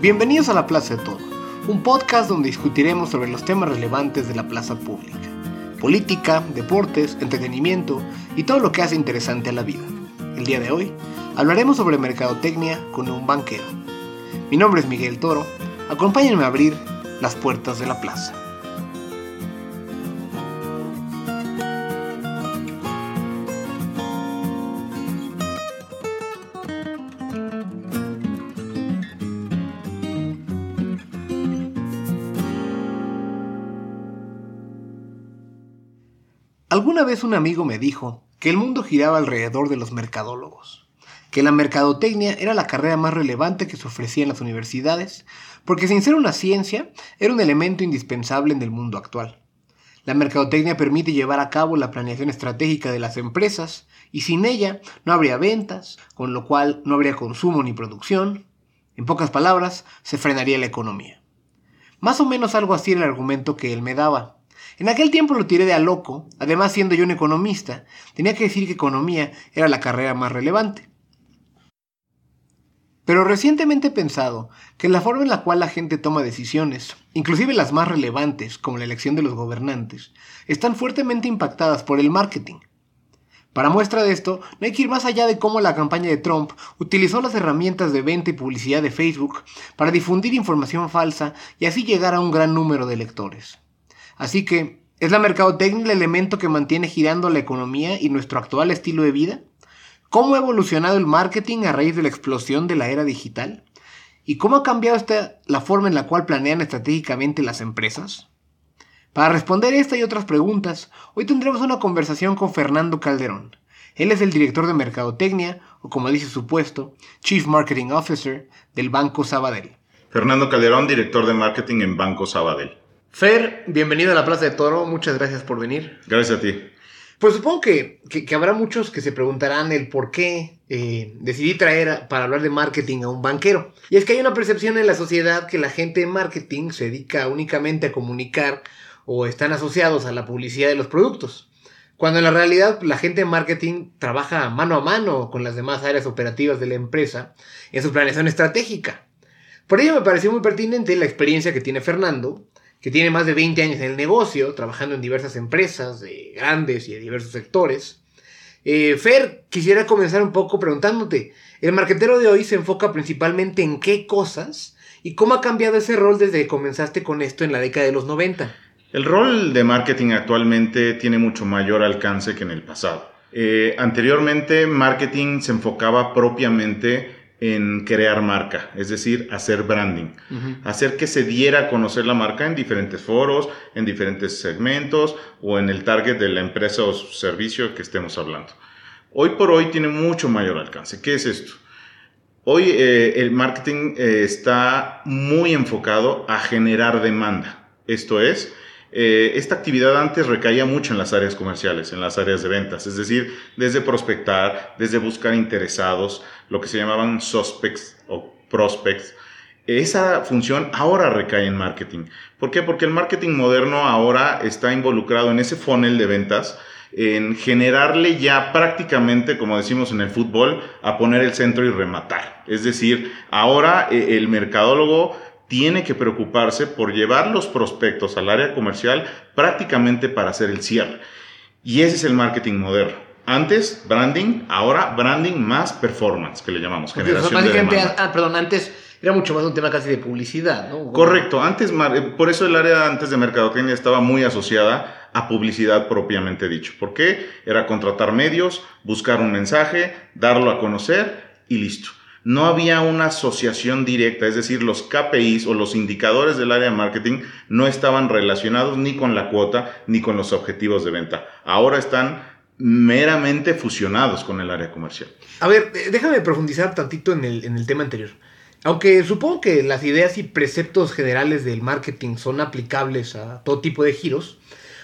Bienvenidos a La Plaza de Todo, un podcast donde discutiremos sobre los temas relevantes de la plaza pública. Política, deportes, entretenimiento y todo lo que hace interesante a la vida. El día de hoy hablaremos sobre mercadotecnia con un banquero. Mi nombre es Miguel Toro, acompáñenme a abrir las puertas de la plaza. Alguna vez un amigo me dijo que el mundo giraba alrededor de los mercadólogos, que la mercadotecnia era la carrera más relevante que se ofrecía en las universidades, porque sin ser una ciencia, era un elemento indispensable en el mundo actual. La mercadotecnia permite llevar a cabo la planeación estratégica de las empresas, y sin ella no habría ventas, con lo cual no habría consumo ni producción. En pocas palabras, se frenaría la economía. Más o menos algo así era el argumento que él me daba. En aquel tiempo lo tiré de a loco, además siendo yo un economista, tenía que decir que economía era la carrera más relevante. Pero recientemente he pensado que la forma en la cual la gente toma decisiones, inclusive las más relevantes, como la elección de los gobernantes, están fuertemente impactadas por el marketing. Para muestra de esto, no hay que ir más allá de cómo la campaña de Trump utilizó las herramientas de venta y publicidad de Facebook para difundir información falsa y así llegar a un gran número de lectores. Así que, ¿es la mercadotecnia el elemento que mantiene girando la economía y nuestro actual estilo de vida? ¿Cómo ha evolucionado el marketing a raíz de la explosión de la era digital? ¿Y cómo ha cambiado la forma en la cual planean estratégicamente las empresas? Para responder esta y otras preguntas, hoy tendremos una conversación con Fernando Calderón. Él es el director de Mercadotecnia, o como dice su puesto, Chief Marketing Officer del Banco Sabadell. Fernando Calderón, director de marketing en Banco Sabadell. Fer, bienvenido a la Plaza de Toro, muchas gracias por venir. Gracias a ti. Pues supongo que, que, habrá muchos que se preguntarán el por qué eh, decidí traer para hablar de marketing a un banquero. Y es que hay una percepción en la sociedad que la gente de marketing se dedica únicamente a comunicar o están asociados a la publicidad de los productos. Cuando en la realidad la gente de marketing trabaja mano a mano con las demás áreas operativas de la empresa en su planeación estratégica. Por ello me pareció muy pertinente la experiencia que tiene Fernando que tiene más de 20 años en el negocio, trabajando en diversas empresas de grandes y de diversos sectores. Eh, Fer, quisiera comenzar un poco preguntándote, ¿el marquetero de hoy se enfoca principalmente en qué cosas y cómo ha cambiado ese rol desde que comenzaste con esto en la década de los 90? El rol de marketing actualmente tiene mucho mayor alcance que en el pasado. Eh, anteriormente, marketing se enfocaba propiamente en crear marca, es decir, hacer branding, hacer que se diera a conocer la marca en diferentes foros, en diferentes segmentos o en el target de la empresa o servicio que estemos hablando. Hoy por hoy tiene mucho mayor alcance. ¿Qué es esto? Hoy eh, el marketing eh, está muy enfocado a generar demanda. Esto es, eh, esta actividad antes recaía mucho en las áreas comerciales, en las áreas de ventas, es decir, desde prospectar, desde buscar interesados, lo que se llamaban suspects o prospects. Esa función ahora recae en marketing. ¿Por qué? Porque el marketing moderno ahora está involucrado en ese funnel de ventas, en generarle ya prácticamente, como decimos en el fútbol, a poner el centro y rematar. Es decir, ahora eh, el mercadólogo tiene que preocuparse por llevar los prospectos al área comercial prácticamente para hacer el cierre. Y ese es el marketing moderno. Antes, branding, ahora branding más performance, que le llamamos. Generación de ah, perdón, antes era mucho más un tema casi de publicidad, ¿no? Correcto, antes, eh, por eso el área antes de mercadotecnia estaba muy asociada a publicidad propiamente dicho. ¿Por qué? Era contratar medios, buscar un mensaje, darlo a conocer y listo no había una asociación directa, es decir, los KPIs o los indicadores del área de marketing no estaban relacionados ni con la cuota ni con los objetivos de venta. Ahora están meramente fusionados con el área comercial. A ver, déjame profundizar tantito en el, en el tema anterior. Aunque supongo que las ideas y preceptos generales del marketing son aplicables a todo tipo de giros,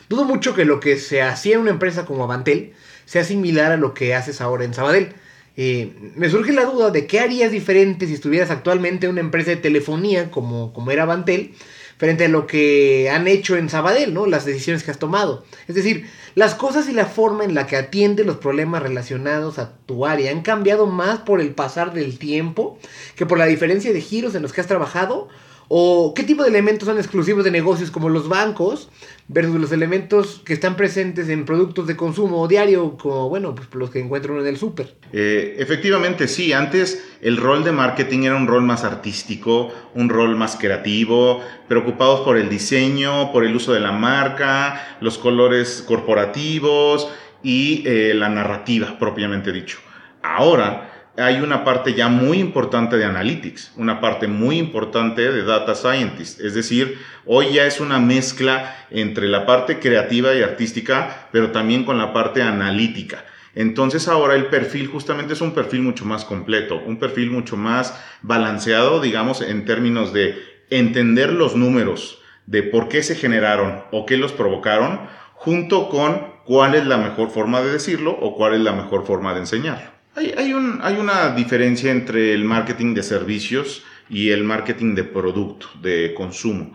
dudo mucho que lo que se hacía en una empresa como Avantel sea similar a lo que haces ahora en Sabadell. Eh, me surge la duda de qué harías diferente si estuvieras actualmente en una empresa de telefonía como, como era Bantel frente a lo que han hecho en Sabadell, ¿no? Las decisiones que has tomado. Es decir, las cosas y la forma en la que atiende los problemas relacionados a tu área han cambiado más por el pasar del tiempo que por la diferencia de giros en los que has trabajado ¿O qué tipo de elementos son exclusivos de negocios como los bancos versus los elementos que están presentes en productos de consumo diario, como bueno, pues los que encuentro uno en el súper? Eh, efectivamente, sí. Antes el rol de marketing era un rol más artístico, un rol más creativo, preocupados por el diseño, por el uso de la marca, los colores corporativos y eh, la narrativa propiamente dicho. Ahora hay una parte ya muy importante de analytics, una parte muy importante de data scientist. Es decir, hoy ya es una mezcla entre la parte creativa y artística, pero también con la parte analítica. Entonces ahora el perfil justamente es un perfil mucho más completo, un perfil mucho más balanceado, digamos, en términos de entender los números, de por qué se generaron o qué los provocaron, junto con cuál es la mejor forma de decirlo o cuál es la mejor forma de enseñarlo. Hay, una diferencia entre el marketing de servicios y el marketing de producto, de consumo.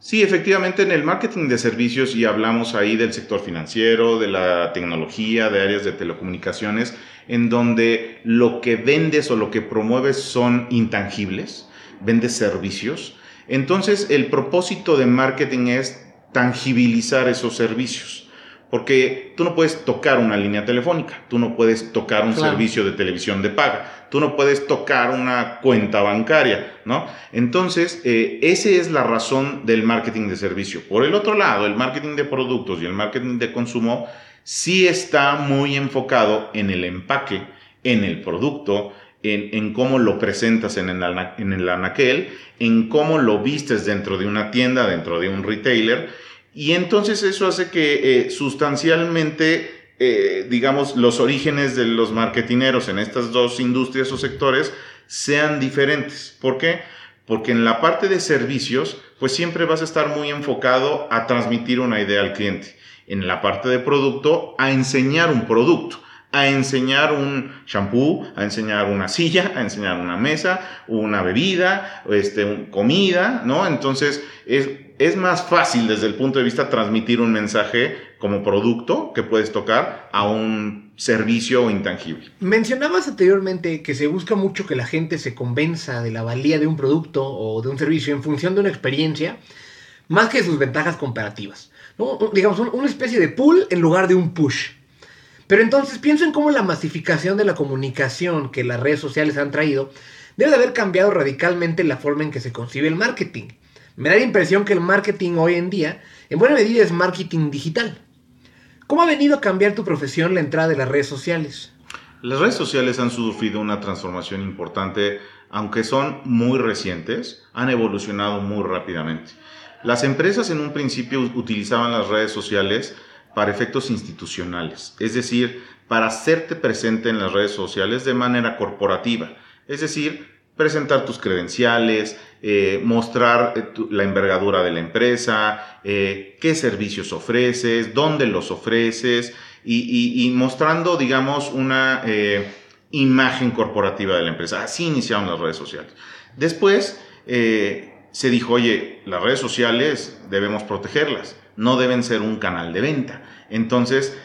Sí, efectivamente, en el marketing de servicios, y hablamos ahí del sector financiero, de la tecnología, de áreas de telecomunicaciones, en donde lo que vendes o lo que promueves son intangibles, vendes servicios. Entonces, el propósito de marketing es tangibilizar esos servicios. Porque tú no puedes tocar una línea telefónica, tú no puedes tocar un servicio de televisión de paga, tú no puedes tocar una cuenta bancaria, ¿no? Entonces, eh, esa es la razón del marketing de servicio. Por el otro lado, el marketing de productos y el marketing de consumo sí está muy enfocado en el empaque, en el producto, en, cómo lo presentas en el, en el anaquel, en cómo lo vistes dentro de una tienda, dentro de un retailer y entonces eso hace que eh, sustancialmente, eh, digamos, los orígenes de los marketineros en estas dos industrias o sectores sean diferentes. ¿Por qué? Porque en la parte de servicios, pues siempre vas a estar muy enfocado a transmitir una idea al cliente. En la parte de producto, a enseñar un producto a enseñar un shampoo, a enseñar una silla, a enseñar una mesa, una bebida, este, comida, ¿no? Entonces es, es más fácil desde el punto de vista transmitir un mensaje como producto que puedes tocar a un servicio intangible. Mencionabas anteriormente que se busca mucho que la gente se convenza de la valía de un producto o de un servicio en función de una experiencia, más que de sus ventajas comparativas. Digamos, una especie de pull en lugar de un push. Pero entonces pienso en cómo la masificación de la comunicación que las redes sociales han traído debe de haber cambiado radicalmente la forma en que se concibe el marketing. Me da la impresión que el marketing hoy en día, en buena medida, es marketing digital. ¿Cómo ha venido a cambiar tu profesión la entrada de las redes sociales? Las redes sociales han sufrido una transformación importante, aunque son muy recientes, han evolucionado muy rápidamente. Las empresas en un principio utilizaban las redes sociales para efectos institucionales, es decir, para hacerte presente en las redes sociales de manera corporativa, es decir, presentar tus credenciales, eh, mostrar eh, la envergadura de la empresa, eh, qué servicios ofreces, dónde los ofreces y, mostrando, digamos, una imagen corporativa de la empresa. Así iniciaron las redes sociales. Después se dijo, oye, las redes sociales debemos protegerlas no deben ser un canal de venta. Entonces,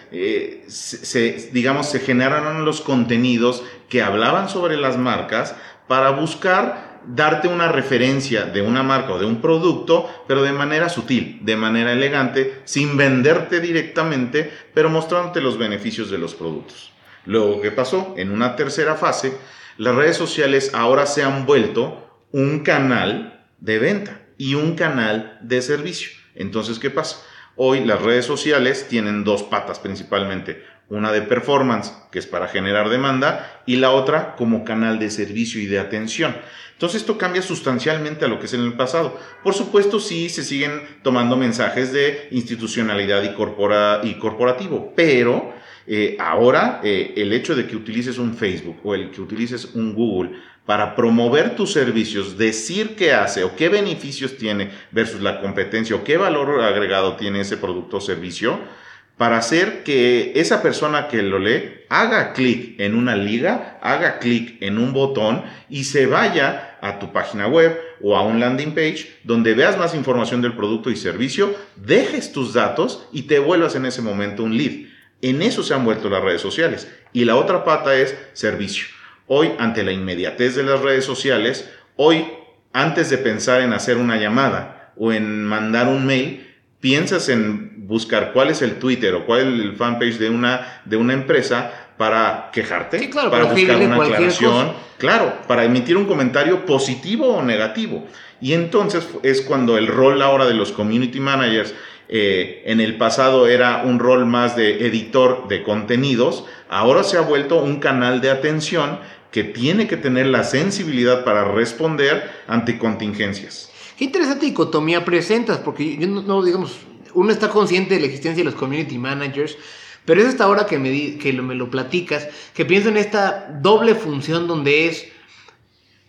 digamos, se generaron los contenidos que hablaban sobre las marcas para buscar darte una referencia de una marca o de un producto, pero de manera sutil, de manera elegante, sin venderte directamente, pero mostrándote los beneficios de los productos. Luego, ¿qué pasó? En una tercera fase, las redes sociales ahora se han vuelto un canal de venta y un canal de servicio. Entonces, ¿qué pasa? Hoy las redes sociales tienen dos patas principalmente. Una de performance, que es para generar demanda, y la otra como canal de servicio y de atención. Entonces esto cambia sustancialmente a lo que es en el pasado. Por supuesto, sí se siguen tomando mensajes de institucionalidad y, y corporativo, pero eh, ahora eh, el hecho de que utilices un Facebook o el que utilices un Google para promover tus servicios, decir qué hace o qué beneficios tiene versus la competencia o qué valor agregado tiene ese producto o servicio, para hacer que esa persona que lo lee haga clic en una liga, haga clic en un botón y se vaya a tu página web o a un landing page donde veas más información del producto y servicio, dejes tus datos y te vuelvas en ese momento un lead. En eso se han vuelto las redes sociales. Y la otra pata es servicio. Hoy, ante la inmediatez de las redes sociales, hoy, antes de pensar en hacer una llamada o en mandar un mail, piensas en buscar cuál es el Twitter o cuál es el fanpage de una, de una empresa para quejarte, para buscar una aclaración, claro, para emitir un comentario positivo o negativo. Y entonces es cuando el rol ahora de los community managers eh, en el pasado era un rol más de editor de contenidos, ahora se ha vuelto un canal de atención que tiene que tener la sensibilidad para responder ante contingencias. Qué interesante dicotomía presentas, porque yo no, digamos, uno está consciente de la existencia de los community managers, pero es hasta ahora que me, que me lo platicas, que pienso en esta doble función donde es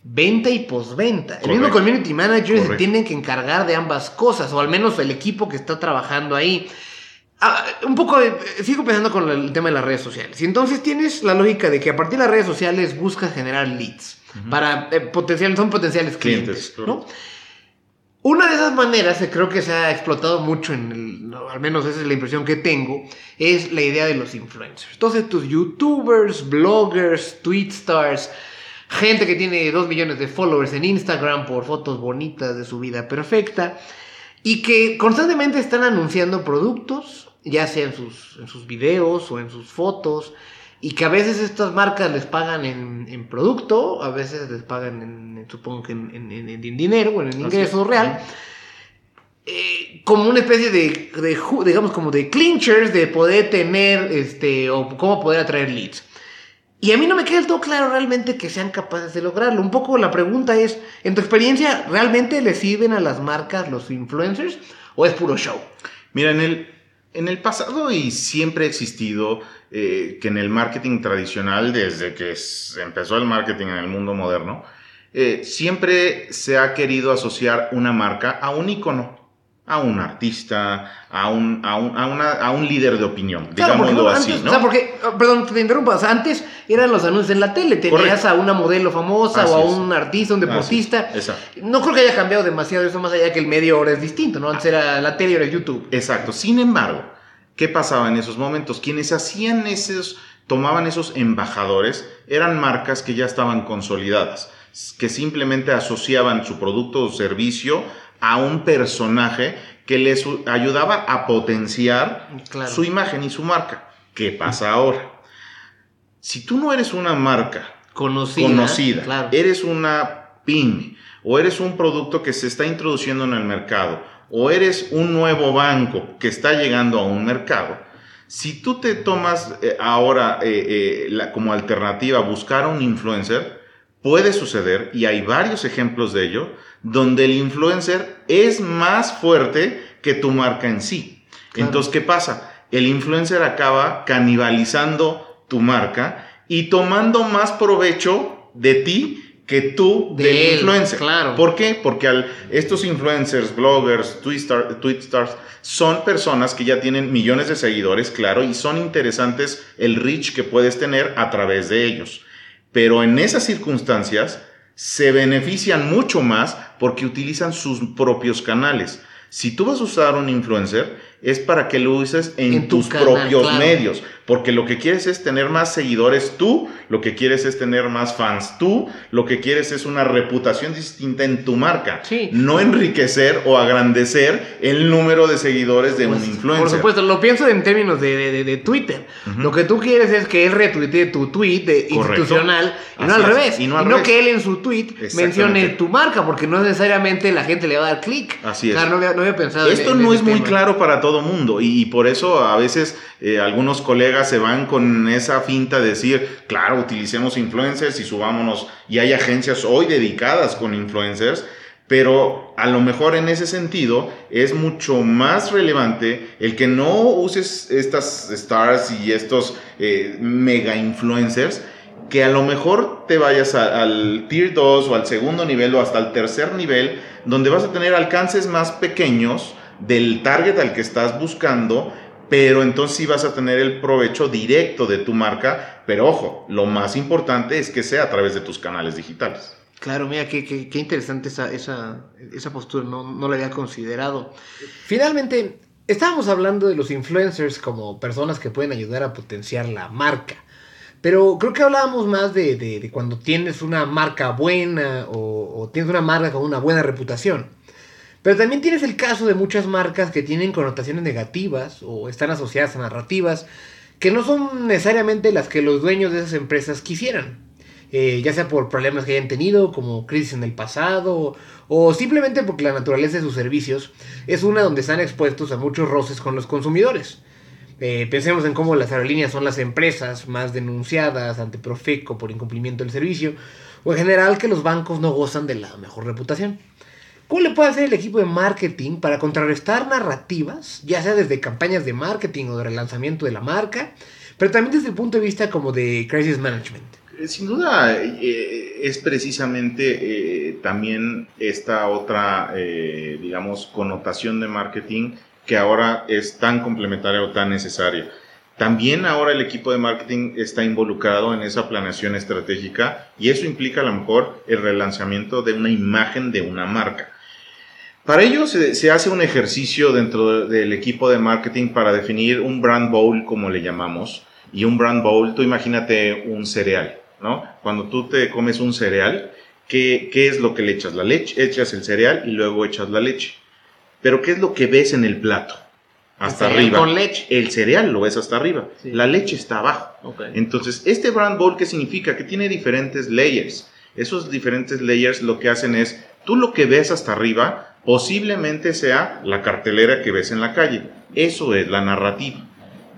venta y postventa. El mismo community manager se tiene que encargar de ambas cosas, o al menos el equipo que está trabajando ahí. Ah, un poco, sigo pensando con el tema de las redes sociales. Y entonces tienes la lógica de que a partir de las redes sociales buscas generar leads para eh, potenciales, son potenciales clientes, ¿no? Una de esas maneras, que creo que se ha explotado mucho, en el, al menos esa es la impresión que tengo, es la idea de los influencers. Entonces, tus youtubers, bloggers, tweetstars, gente que tiene 2 millones de followers en Instagram por fotos bonitas de su vida perfecta, y que constantemente están anunciando productos, ya sea en sus, en sus videos o en sus fotos, y que a veces estas marcas les pagan en, producto, a veces les pagan en, supongo que en, dinero o en ingreso real. Eh, como una especie de, digamos, como de clinchers de poder tener, este, o cómo poder atraer leads. Y a mí no me queda del todo claro realmente que sean capaces de lograrlo. Un poco la pregunta es, en tu experiencia, ¿realmente le sirven a las marcas los influencers o es puro show? Mira, en el, en el pasado y siempre ha existido eh, que en el marketing tradicional, desde que empezó el marketing en el mundo moderno, eh, siempre se ha querido asociar una marca a un icono, a un artista, a un, a un, a una, a un líder de opinión, digámoslo así, ¿no? O sea, porque, oh, perdón, te interrumpas, antes eran los anuncios en la tele, tenías a una modelo famosa o a un artista, un deportista. No creo que haya cambiado demasiado eso, más allá que el medio ahora es distinto, ¿no? Antes era la tele, ahora es YouTube. Exacto, sin embargo, ¿Qué pasaba en esos momentos? Quienes hacían esos, tomaban esos embajadores, eran marcas que ya estaban consolidadas, que simplemente asociaban su producto o servicio a un personaje que les ayudaba a potenciar su imagen y su marca. ¿Qué pasa ahora? Si tú no eres una marca conocida, eres una pyme o eres un producto que se está introduciendo en el mercado o eres un nuevo banco que está llegando a un mercado, si tú te tomas eh, ahora eh, eh, como alternativa buscar un influencer, puede suceder, y hay varios ejemplos de ello, donde el influencer es más fuerte que tu marca en sí. Entonces, ¿qué pasa? El influencer acaba canibalizando tu marca y tomando más provecho de ti que tú de influencer. Claro. ¿Por qué? Porque al, estos influencers, bloggers, tweetstars, son personas que ya tienen millones de seguidores, claro, y son interesantes el reach que puedes tener a través de ellos. Pero en esas circunstancias se benefician mucho más porque utilizan sus propios canales. Si tú vas a usar un influencer, es para que lo uses en, tus propios medios. Porque lo que quieres es tener más seguidores tú, lo que quieres es tener más fans tú, lo que quieres es una reputación distinta en tu marca. No enriquecer o agrandecer el número de seguidores de un pues, influencer. Por supuesto, lo pienso en términos de, Twitter. Lo que tú quieres es que él retuitee tu tweet institucional y no al revés. Y no, que él en su tweet mencione tu marca, porque no necesariamente la gente le va a dar clic. Así es. no, había, pensado Esto no es muy claro para mundo y, por eso a veces eh, algunos colegas se van con esa finta de decir, claro, utilicemos influencers y subámonos. Y hay agencias hoy dedicadas con influencers, pero a lo mejor en ese sentido es mucho más relevante el que no uses estas stars y estos eh, mega influencers que a lo mejor te vayas al tier 2 o al segundo nivel o hasta el tercer nivel, donde vas a tener alcances más pequeños del target al que estás buscando, pero entonces sí vas a tener el provecho directo de tu marca, pero ojo, lo más importante es que sea a través de tus canales digitales. Claro, mira, qué, qué, interesante esa, esa, esa postura, no, no la había considerado. Finalmente, estábamos hablando de los influencers como personas que pueden ayudar a potenciar la marca. Pero creo que hablábamos más de, de, cuando tienes una marca buena o, o, tienes una marca con una buena reputación. Pero también tienes el caso de muchas marcas que tienen connotaciones negativas o están asociadas a narrativas que no son necesariamente las que los dueños de esas empresas quisieran. Eh, ya sea por problemas que hayan tenido, como crisis en el pasado, o simplemente porque la naturaleza de sus servicios es una donde están expuestos a muchos roces con los consumidores. Eh, pensemos en cómo las aerolíneas son las empresas más denunciadas ante Profeco por incumplimiento del servicio, o en general que los bancos no gozan de la mejor reputación. ¿Cómo le puede hacer el equipo de marketing para contrarrestar narrativas, ya sea desde campañas de marketing o de relanzamiento de la marca, pero también desde el punto de vista como de crisis management? Eh, sin duda eh, es precisamente eh, también esta otra, digamos, connotación de marketing que ahora es tan complementaria o tan necesaria. También ahora el equipo de marketing está involucrado en esa planeación estratégica y eso implica a lo mejor el relanzamiento de una imagen de una marca. Para ello se, hace un ejercicio dentro del equipo de marketing para definir un brand bowl, como le llamamos. Y un brand bowl, tú imagínate un cereal, ¿no? Cuando tú te comes un cereal, ¿qué, qué es lo que le echas? La leche, echas el cereal y luego echas la leche. Pero ¿qué es lo que ves en el plato? Hasta arriba. Con leche. El cereal lo ves hasta arriba. La leche está abajo. Entonces, este brand bowl, ¿qué significa? Que tiene diferentes layers. Esos diferentes layers lo que hacen es, tú lo que ves hasta arriba posiblemente sea la cartelera que ves en la calle. Eso es la narrativa.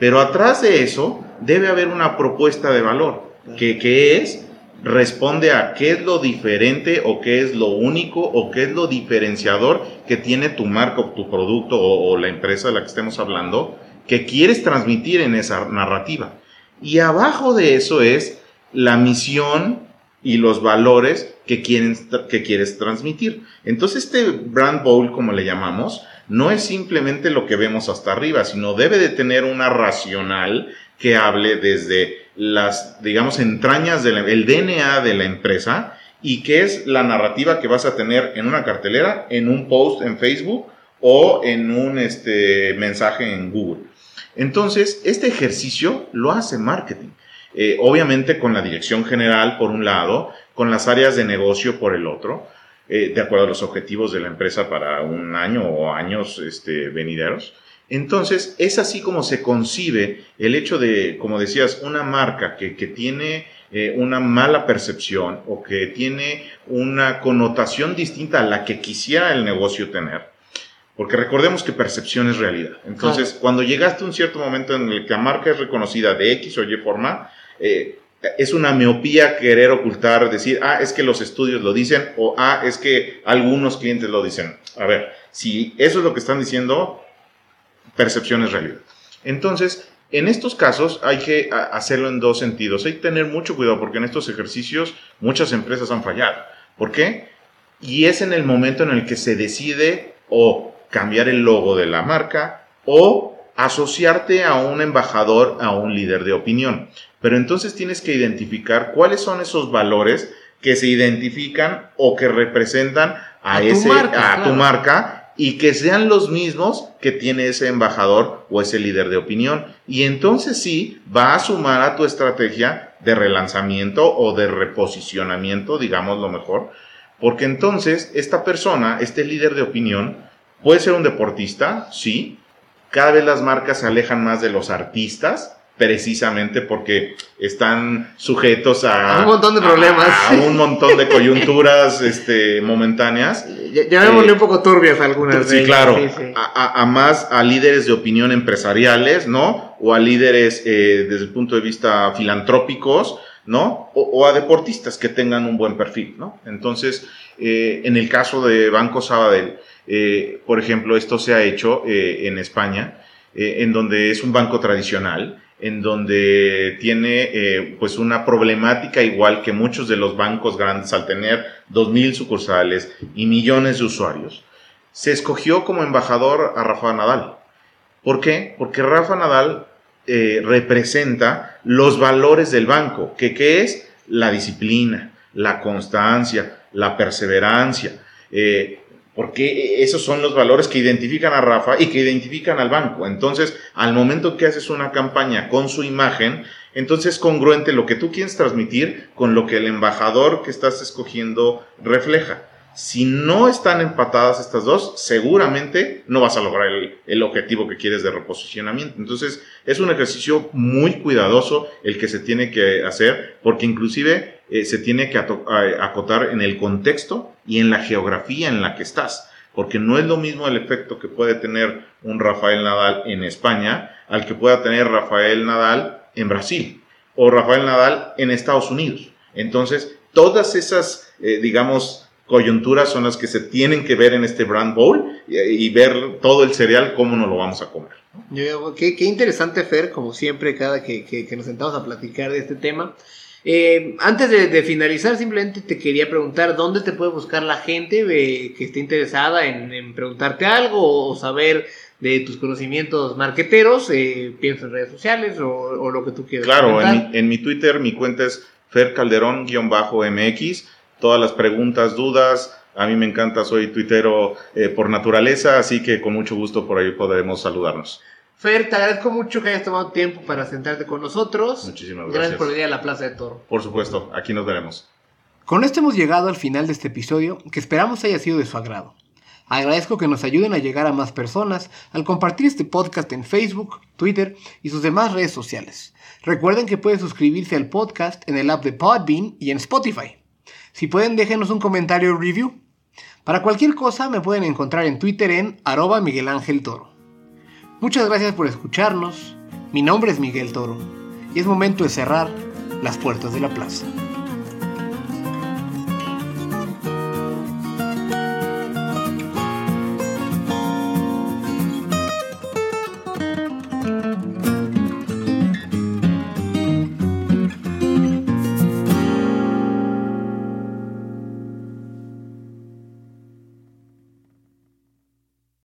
Pero atrás de eso debe haber una propuesta de valor, que, es, responde a qué es lo diferente o qué es lo único o qué es lo diferenciador que tiene tu marca o tu producto o, o la empresa de la que estemos hablando, que quieres transmitir en esa narrativa. Y abajo de eso es la misión y los valores que, quieren, que quieres transmitir. Entonces este brand bowl, como le llamamos, no es simplemente lo que vemos hasta arriba, sino debe de tener una racional que hable desde las, digamos, entrañas del DNA de la empresa y que es la narrativa que vas a tener en una cartelera, en un post en Facebook o en un este, mensaje en Google. Entonces, este ejercicio lo hace marketing. Eh, obviamente con la dirección general por un lado, con las áreas de negocio por el otro, eh, de acuerdo a los objetivos de la empresa para un año o años este, venideros. Entonces, es así como se concibe el hecho de, como decías, una marca que, tiene eh, una mala percepción o que tiene una connotación distinta a la que quisiera el negocio tener. Porque recordemos que percepción es realidad. Entonces, cuando llegaste a un cierto momento en el que la marca es reconocida de X o Y forma, eh, es una miopía querer ocultar, decir, ah, es que los estudios lo dicen, o ah, es que algunos clientes lo dicen. A ver, si eso es lo que están diciendo, percepción es realidad. Entonces, en estos casos hay que hacerlo en dos sentidos. Hay que tener mucho cuidado porque en estos ejercicios muchas empresas han fallado. ¿Por qué? Y es en el momento en el que se decide o cambiar el logo de la marca o asociarte a un embajador, a un líder de opinión. Pero entonces tienes que identificar cuáles son esos valores que se identifican o que representan a, ese, a tu marca y que sean los mismos que tiene ese embajador o ese líder de opinión. Y entonces sí va a sumar a tu estrategia de relanzamiento o de reposicionamiento, digamos lo mejor, porque entonces esta persona, este líder de opinión, puede ser un deportista, sí, cada vez las marcas se alejan más de los artistas, precisamente porque están sujetos a un montón de problemas, a, un montón de coyunturas este, momentáneas. Ya, eh, un poco turbias algunas. Sí, claro. A, más a líderes de opinión empresariales, ¿no? O a líderes eh, desde el punto de vista filantrópicos, ¿no? O, a deportistas que tengan un buen perfil, ¿no? Entonces, eh, en el caso de Banco Sabadell, eh, por ejemplo, esto se ha hecho eh, en España, en donde es un banco tradicional, en donde tiene pues una problemática igual que muchos de los bancos grandes al tener 2.000 sucursales y millones de usuarios. Se escogió como embajador a Rafa Nadal. ¿Por qué? Porque Rafa Nadal representa los valores del banco, que, que es la disciplina, la constancia, la perseverancia. Eh, porque esos son los valores que identifican a Rafa y que identifican al banco. Entonces, al momento que haces una campaña con su imagen, entonces es congruente lo que tú quieres transmitir con lo que el embajador que estás escogiendo refleja. Si no están empatadas estas dos, seguramente no vas a lograr el, objetivo que quieres de reposicionamiento. Entonces, es un ejercicio muy cuidadoso el que se tiene que hacer, porque inclusive eh, se tiene que acotar en el contexto y en la geografía en la que estás. Porque no es lo mismo el efecto que puede tener un Rafael Nadal en España al que pueda tener Rafael Nadal en Brasil o Rafael Nadal en Estados Unidos. Entonces, todas esas, eh, digamos, coyunturas son las que se tienen que ver en este brand bowl y, ver todo el cereal, cómo nos lo vamos a comer. qué, interesante, Fer, como siempre, cada que, nos sentamos a platicar de este tema. Eh, antes de, finalizar, simplemente te quería preguntar dónde te puede buscar la gente eh, que esté interesada en, preguntarte algo o saber de tus conocimientos marqueteros, eh, pienso en redes sociales o, lo que tú quieras. Claro, en mi, en mi, Twitter mi cuenta es fercalderón-mx todas las preguntas, dudas. A mí me encanta, soy tuitero eh, por naturaleza, así que con mucho gusto por ahí podremos saludarnos. Fer, te agradezco mucho que hayas tomado tiempo para sentarte con nosotros. Muchísimas gracias. Gracias por venir a la Plaza de Toro. Por supuesto, aquí nos veremos. Con esto hemos llegado al final de este episodio, que esperamos haya sido de su agrado. Agradezco que nos ayuden a llegar a más personas al compartir este podcast en Facebook, Twitter y sus demás redes sociales. Recuerden que pueden suscribirse al podcast en el app de Podbean y en Spotify. Si pueden, déjenos un comentario o review. Para cualquier cosa me pueden encontrar en Twitter en arroba Miguel Ángel Toro. Muchas gracias por escucharnos. Mi nombre es Miguel Toro y es momento de cerrar las puertas de la plaza.